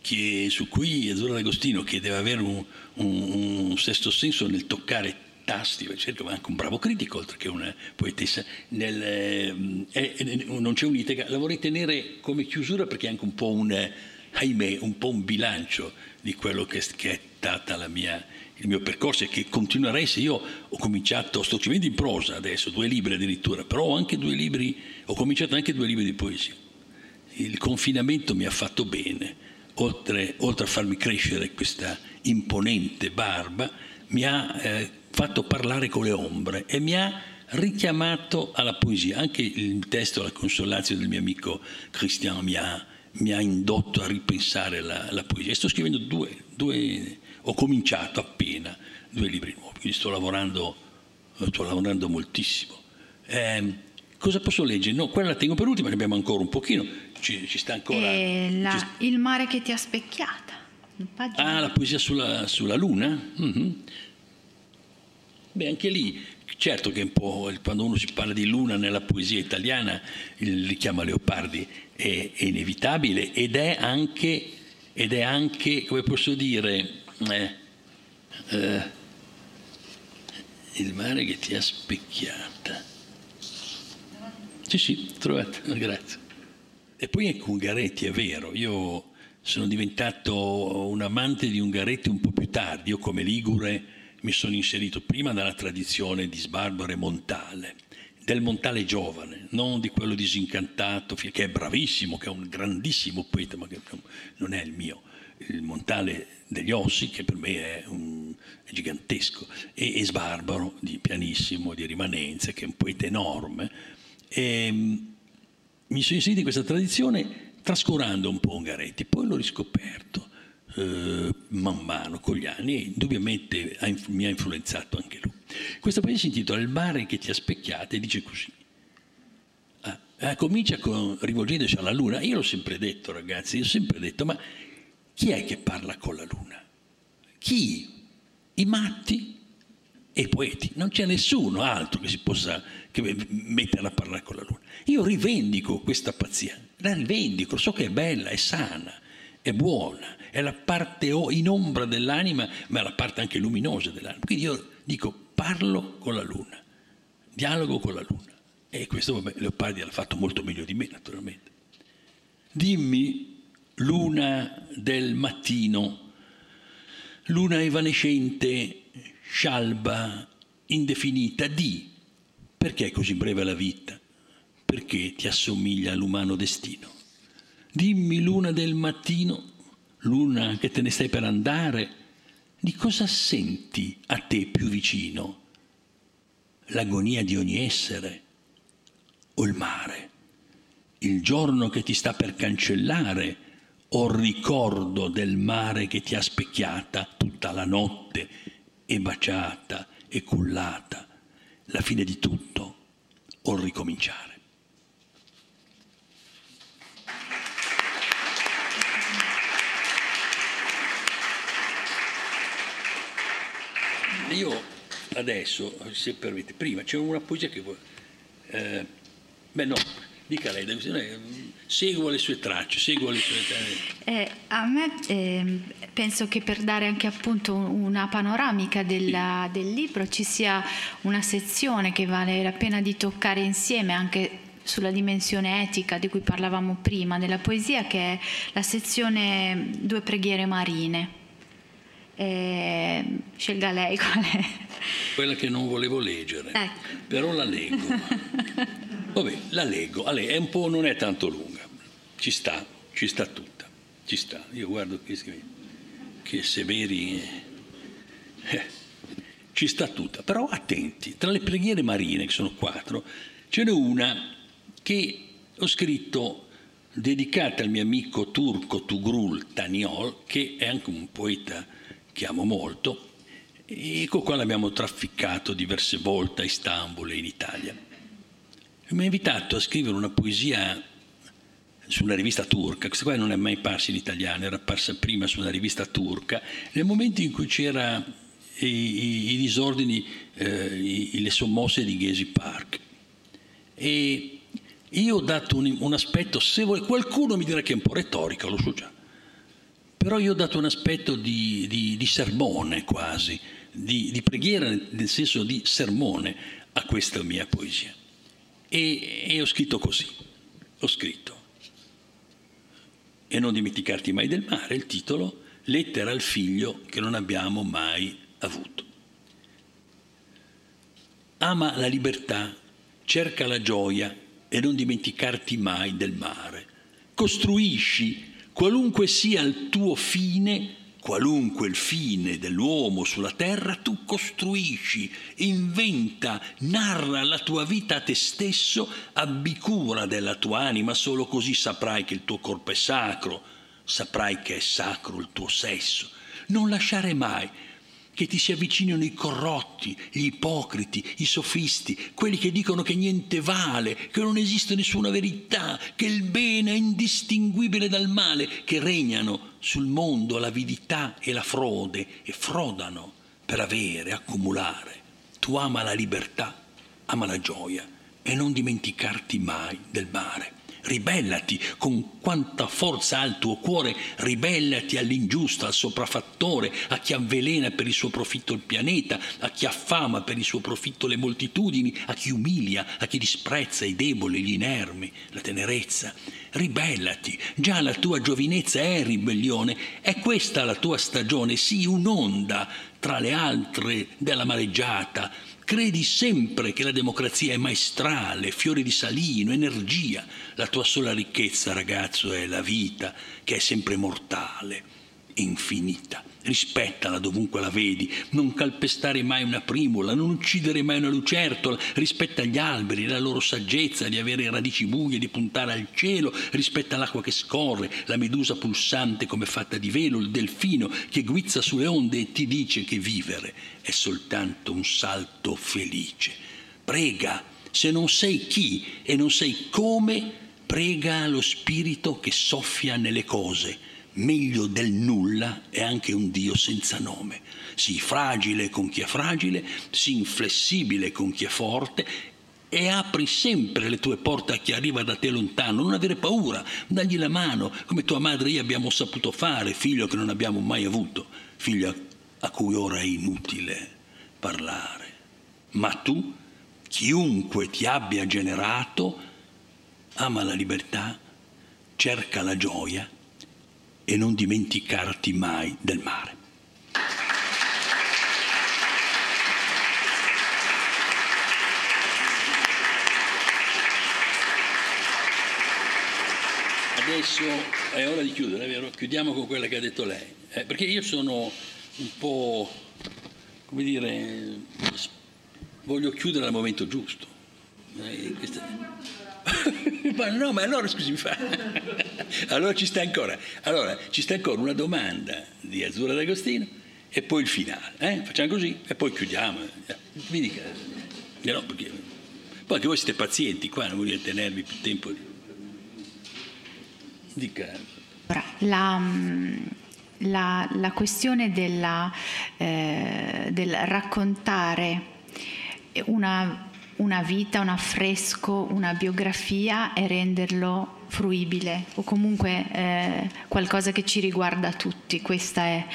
che, su cui Azzurra D'Agostino, che deve avere un, un, un sesto senso nel toccare tasti, certo, ma anche un bravo critico, oltre che una poetessa, nel, eh, eh, non c'è un'itega, la vorrei tenere come chiusura perché è anche un po' un, ahimè, un po' un bilancio di quello che, che è mia, il mio percorso e che continuerei se io ho cominciato, sto scrivendo in prosa adesso, due libri addirittura, però ho anche due libri, ho cominciato anche due libri di poesia. Il confinamento mi ha fatto bene, oltre, oltre a farmi crescere questa imponente barba, mi ha eh, fatto parlare con le ombre e mi ha richiamato alla poesia. Anche il testo La consolazione del mio amico Christian mi ha mi ha indotto a ripensare la, la poesia. sto scrivendo due, due, ho cominciato appena due libri nuovi, quindi sto lavorando, sto lavorando moltissimo. Eh, cosa posso leggere? No, quella la tengo per ultima, ne abbiamo ancora un pochino, ci, ci sta ancora... La, ci... Il mare che ti ha specchiata. Ah, la poesia sulla, sulla luna? Mm-hmm. Beh, anche lì Certo che quando uno si parla di luna nella poesia italiana, il richiamo a Leopardi è, è inevitabile ed è anche, ed è anche come posso dire, eh, eh, il mare che ti ha specchiata. Sì, sì, trovate, grazie. E poi anche Ungaretti, è vero, io sono diventato un amante di Ungaretti un po' più tardi, io come Ligure mi sono inserito prima nella tradizione di Sbarbaro e Montale, del Montale giovane, non di quello disincantato, che è bravissimo, che è un grandissimo poeta, ma che non è il mio. Il Montale degli Ossi, che per me è, un, è gigantesco, e, e Sbarbaro, di pianissimo, di rimanenze, che è un poeta enorme. E, mi sono inserito in questa tradizione trascurando un po' Ungaretti, poi l'ho riscoperto eh, man mano con gli anni e indubbiamente ha, mi ha influenzato anche lui. Questa poesia si intitola Il mare che ti ha specchiato e dice così. Ah, ah, comincia con, rivolgendosi alla luna. Io l'ho sempre detto ragazzi, io ho sempre detto, ma chi è che parla con la luna? Chi? I matti? e poeti. Non c'è nessuno altro che si possa che mettere a parlare con la luna. Io rivendico questa pazzia, la rivendico, so che è bella, è sana, è buona, è la parte in ombra dell'anima, ma è la parte anche luminosa dell'anima. Quindi io dico, parlo con la luna, dialogo con la luna. E questo vabbè, Leopardi l'ha fatto molto meglio di me, naturalmente. Dimmi, luna del mattino, luna evanescente, scialba, indefinita, di perché è così breve la vita? Perché ti assomiglia all'umano destino. Dimmi, luna del mattino, luna che te ne stai per andare, di cosa senti a te più vicino? L'agonia di ogni essere, o il mare, il giorno che ti sta per cancellare o il ricordo del mare che ti ha specchiata tutta la notte e baciata e cullata, la fine di tutto o il ricominciare. Io adesso, se permette, prima c'è una poesia che... Eh, Beh no, dica lei, seguo le sue tracce, seguo le sue tracce. Eh, a me eh, penso che per dare anche appunto una panoramica della, del libro ci sia una sezione che vale la pena di toccare insieme anche sulla dimensione etica di cui parlavamo prima della poesia, che è la sezione Due preghiere marine. Eh, scelga lei qual è. Quella che non volevo leggere, ecco. però la leggo. Vabbè, la leggo, è un po', non è tanto lunga, ci sta, ci sta tutta, ci sta. Io guardo che, che severi, eh, ci sta tutta, però attenti, tra le preghiere marine, che sono quattro, ce n'è una che ho scritto dedicata al mio amico turco Tugrul Taniol, che è anche un poeta che amo molto, e con quale abbiamo trafficato diverse volte a Istanbul e in Italia. Mi ha invitato a scrivere una poesia su una rivista turca, questa qua non è mai parsa in italiano, era apparsa prima su una rivista turca, nel momento in cui c'era i, i, i disordini, eh, i, le sommosse di Gezi Park. E io ho dato un, un aspetto, se vuole, qualcuno mi dirà che è un po' retorico, lo so già, però io ho dato un aspetto di, di, di sermone quasi, di, di preghiera nel senso di sermone a questa mia poesia. E, e ho scritto così, ho scritto, e non dimenticarti mai del mare, il titolo, lettera al figlio che non abbiamo mai avuto. Ama la libertà, cerca la gioia e non dimenticarti mai del mare. Costruisci, qualunque sia il tuo fine, qualunque il fine dell'uomo sulla terra, tu costruisci, inventa, narra la tua vita a te stesso, abbi cura della tua anima, solo così saprai che il tuo corpo è sacro, saprai che è sacro il tuo sesso. Non lasciare mai che ti si avvicinino i corrotti, gli ipocriti, i sofisti, quelli che dicono che niente vale, che non esiste nessuna verità, che il bene è indistinguibile dal male, che regnano sul mondo l'avidità e la frode e frodano per avere, accumulare. Tu ama la libertà, ama la gioia e non dimenticarti mai del mare ribellati con quanta forza ha il tuo cuore, ribellati all'ingiusto, al sopraffattore, a chi avvelena per il suo profitto il pianeta, a chi affama per il suo profitto le moltitudini, a chi umilia, a chi disprezza i deboli, gli inermi, la tenerezza. Ribellati, già la tua giovinezza è ribellione, è questa la tua stagione, sì un'onda tra le altre della mareggiata, Credi sempre che la democrazia è maestrale, fiore di salino, energia. La tua sola ricchezza, ragazzo, è la vita, che è sempre mortale infinita. Rispettala dovunque la vedi, non calpestare mai una primula, non uccidere mai una lucertola, rispetta gli alberi, la loro saggezza di avere radici buie, di puntare al cielo, rispetta l'acqua che scorre, la medusa pulsante come fatta di velo, il delfino che guizza sulle onde e ti dice che vivere è soltanto un salto felice. Prega, se non sei chi e non sei come, prega lo spirito che soffia nelle cose meglio del nulla è anche un Dio senza nome. Sii fragile con chi è fragile, sii inflessibile con chi è forte e apri sempre le tue porte a chi arriva da te lontano, non avere paura, dagli la mano, come tua madre e io abbiamo saputo fare, figlio che non abbiamo mai avuto, figlio a cui ora è inutile parlare. Ma tu, chiunque ti abbia generato, ama la libertà, cerca la gioia e non dimenticarti mai del mare. Adesso è ora di chiudere, è vero? Chiudiamo con quella che ha detto lei, eh, perché io sono un po', come dire, voglio chiudere al momento giusto. Eh, questa... ma no, ma allora scusi, mi fa. allora ci sta ancora. Allora ci sta ancora una domanda di Azzurra D'Agostino e poi il finale. Eh? Facciamo così e poi chiudiamo. Mi dica. No, perché... Poi anche voi siete pazienti qua, non volete tenervi più tempo. Dica. La, la, la questione della, eh, del raccontare una una vita, un affresco, una biografia e renderlo fruibile o comunque eh, qualcosa che ci riguarda tutti. Questa è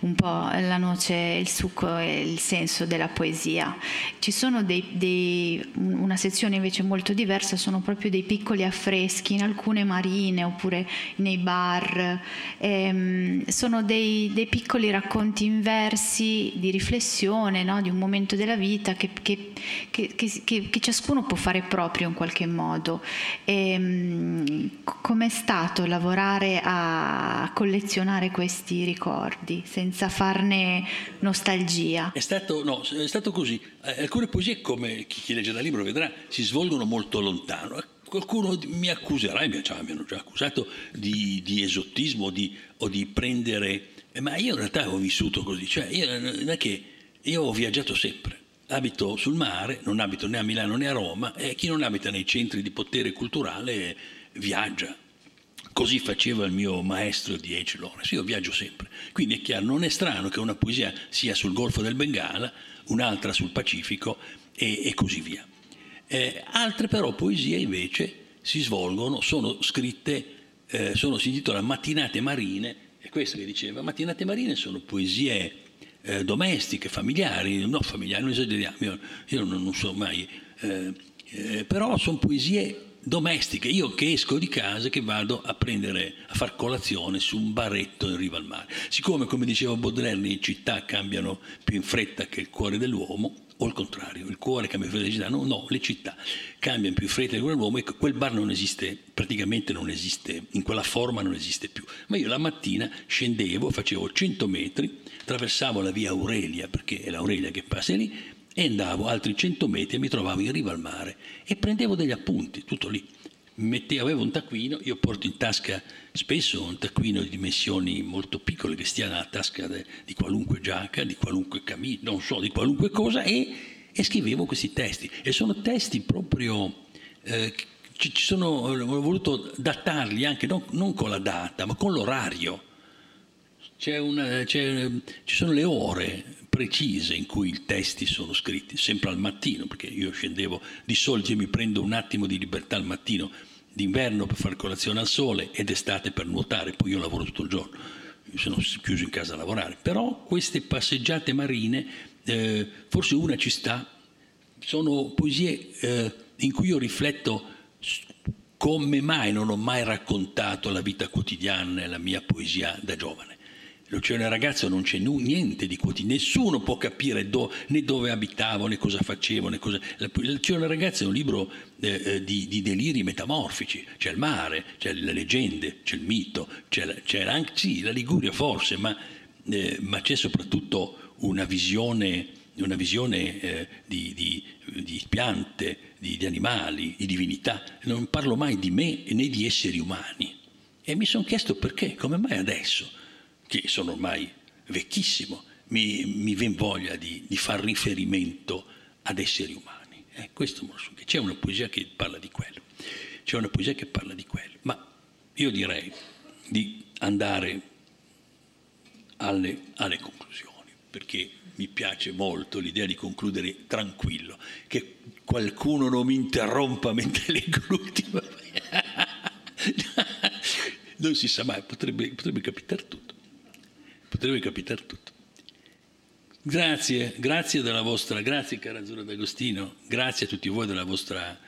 un po' la noce, il succo e il senso della poesia. Ci sono dei, dei, una sezione invece molto diversa, sono proprio dei piccoli affreschi in alcune marine oppure nei bar. Ehm, sono dei, dei, piccoli racconti in versi di riflessione no? di un momento della vita che, che, che, che, ciascuno può fare proprio in qualche modo. Ehm, com'è stato lavorare a collezionare questi ricordi senza farne nostalgia? È stato, no, è stato così. Eh, alcune poesie, come chi legge dal libro vedrà, si svolgono molto lontano. Qualcuno mi accuserà, mi hanno già accusato di, di esottismo di, o di prendere... Eh, ma io in realtà ho vissuto così, cioè io, non è che io ho viaggiato sempre abito sul mare, non abito né a Milano né a Roma e chi non abita nei centri di potere culturale viaggia. Così faceva il mio maestro di H. Lawrence. Io viaggio sempre. Quindi è chiaro, non è strano che una poesia sia sul Golfo del Bengala, un'altra sul Pacifico e, e così via. Eh, altre però poesie invece si svolgono, sono scritte, eh, sono, si intitola Mattinate marine, è questo che diceva, Mattinate marine sono poesie eh, domestiche, familiari, no familiari, non esageriamo, io, io non, non, so mai, eh, eh, però sono poesie domestiche, io che esco di casa che vado a prendere, a far colazione su un baretto in riva al mare. Siccome, come diceva Baudelaire, le città cambiano più in fretta che il cuore dell'uomo, o il contrario, il cuore cambia più fretta no, no, le città cambiano più fretta cuore dell'uomo e quel bar non esiste, praticamente non esiste, in quella forma non esiste più. Ma io la mattina scendevo, facevo 100 metri, attraversavo la via Aurelia, perché è l'Aurelia che passa lì, e andavo altri 100 metri e mi trovavo in riva al mare e prendevo degli appunti, tutto lì. Mettevo, avevo un taccuino, io porto in tasca spesso un taccuino di dimensioni molto piccole che stia nella tasca de, di qualunque giacca, di qualunque camicia, non so, di qualunque cosa e, e, scrivevo questi testi. E sono testi proprio... Eh, ci, sono, ho voluto datarli anche non, non con la data, ma con l'orario. Una, ci sono le ore precise in cui i testi sono scritti, sempre al mattino, perché io scendevo di solito, mi prendo un attimo di libertà al mattino, d'inverno per fare colazione al sole ed estate per nuotare, poi io lavoro tutto il giorno, sono chiuso in casa a lavorare, però queste passeggiate marine, eh, forse una ci sta, sono poesie eh, in cui io rifletto come mai non ho mai raccontato la vita quotidiana nella mia poesia da giovane L'Oceano ragazzo non c'è niente di quotidiano, nessuno può capire do, né dove abitavo né cosa facevo. Né cosa... L'Oceano ragazzo è un libro eh, eh, di, di, deliri metamorfici, c'è il mare, c'è le leggende, c'è il mito, c'è, la, c'è anche sì, la Liguria forse, ma, eh, ma c'è soprattutto una visione, una visione eh, di, di, di, piante, di, animali, di divinità. Non parlo mai di me né di esseri umani. E mi sono chiesto perché, come mai adesso? Che sono ormai vecchissimo, mi, mi viene voglia di, di far riferimento ad esseri umani. Eh, questo c'è una poesia che parla di quello, c'è una poesia che parla di quello, ma io direi di andare alle, alle conclusioni, perché mi piace molto l'idea di concludere tranquillo, che qualcuno non mi interrompa mentre leggo l'ultima. non si sa mai, potrebbe, potrebbe capitare tutto. Potrebbe capitare tutto. Grazie, grazie della vostra, grazie cara Azzurra D'Agostino, grazie a tutti voi della vostra,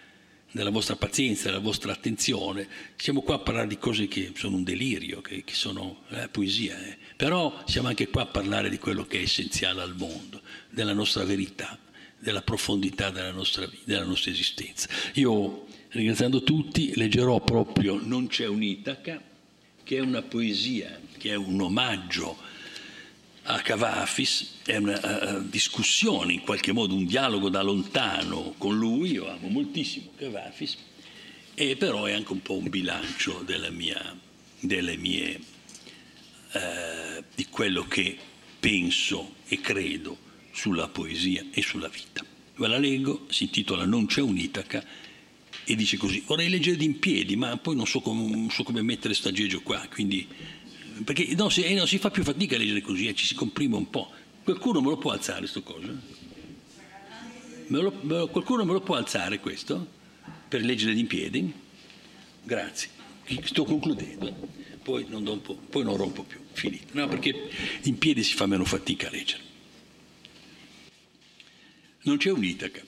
della vostra, pazienza, della vostra attenzione. Siamo qua a parlare di cose che sono un delirio, che, che sono eh, poesia, eh. però siamo anche qua a parlare di quello che è essenziale al mondo, della nostra verità, della profondità della nostra, della nostra esistenza. Io, ringraziando tutti, leggerò proprio Non c'è un'Itaca, che è una poesia, che è un omaggio a Cavafis, è una uh, discussione, in qualche modo un dialogo da lontano con lui, io amo moltissimo Cavafis, e però è anche un po' un bilancio mia, delle mie, uh, di quello che penso e credo sulla poesia e sulla vita. Ve la leggo, si intitola Non c'è un'Itaca e dice così, vorrei leggere in piedi, ma poi non so come, non so come mettere staggeggio qua, quindi perché no, si, eh, non si fa più fatica a leggere così, eh, ci si comprime un po'. Qualcuno me lo può alzare sto coso? Me lo, me lo, qualcuno me lo può alzare questo? Per leggere in piedi? Grazie. Sto concludendo. Poi non, poi non rompo più, finito. No, perché in piedi si fa meno fatica a leggere. Non c'è un'Itaca.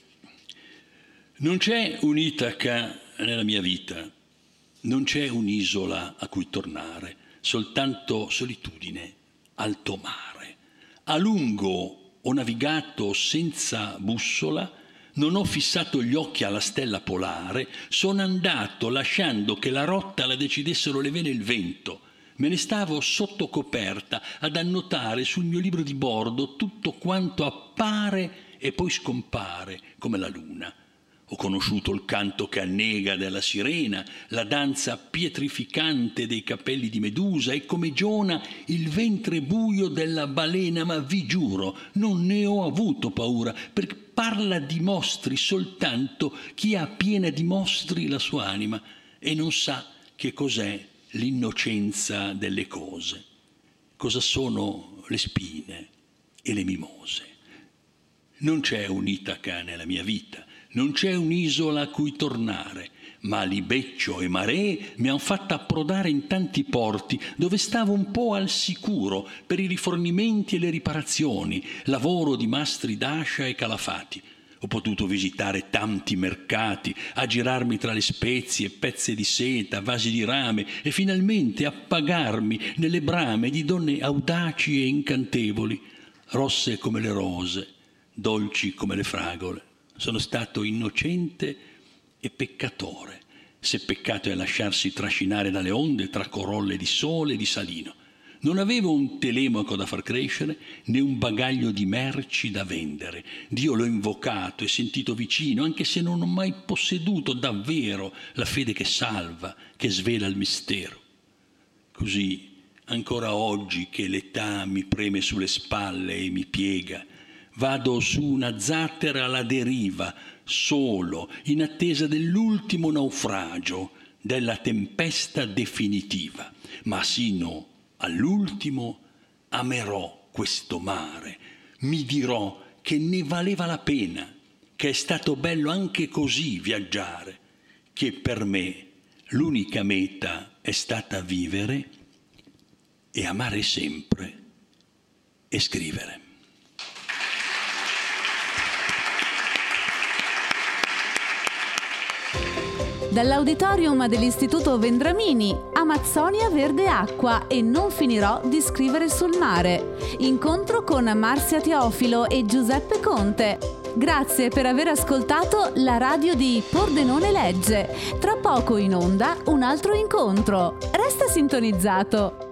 Non c'è un'Itaca nella mia vita. Non c'è un'isola a cui tornare soltanto solitudine, alto mare. A lungo ho navigato senza bussola, non ho fissato gli occhi alla stella polare, sono andato lasciando che la rotta la decidessero le vene e il vento. Me ne stavo sotto coperta ad annotare sul mio libro di bordo tutto quanto appare e poi scompare come la luna. Ho conosciuto il canto che annega della sirena, la danza pietrificante dei capelli di Medusa e come Giona il ventre buio della balena, ma vi giuro, non ne ho avuto paura, perché parla di mostri soltanto chi ha piena di mostri la sua anima e non sa che cos'è l'innocenza delle cose, cosa sono le spine e le mimose. Non c'è un'Itaca nella mia vita non c'è un'isola a cui tornare, ma libeccio e maree mi han fatta approdare in tanti porti dove stavo un po' al sicuro per i rifornimenti e le riparazioni, lavoro di mastri d'ascia e calafati. Ho potuto visitare tanti mercati, aggirarmi tra le spezie, pezze di seta, vasi di rame e finalmente appagarmi nelle brame di donne audaci e incantevoli, rosse come le rose, dolci come le fragole sono stato innocente e peccatore, se peccato è lasciarsi trascinare dalle onde tra corolle di sole e di salino. Non avevo un telemaco da far crescere, né un bagaglio di merci da vendere. Dio l'ho invocato e sentito vicino, anche se non ho mai posseduto davvero la fede che salva, che svela il mistero. Così, ancora oggi che l'età mi preme sulle spalle e mi piega, Vado su una zattera alla deriva, solo, in attesa dell'ultimo naufragio, della tempesta definitiva. Ma sino all'ultimo amerò questo mare, mi dirò che ne valeva la pena, che è stato bello anche così viaggiare, che per me l'unica meta è stata vivere e amare sempre e scrivere. Dall'auditorium dell'Istituto Vendramini, Amazzonia Verde Acqua e non finirò di scrivere sul mare. Incontro con Marzia Teofilo e Giuseppe Conte. Grazie per aver ascoltato la radio di Pordenone Legge. Tra poco in onda un altro incontro. Resta sintonizzato.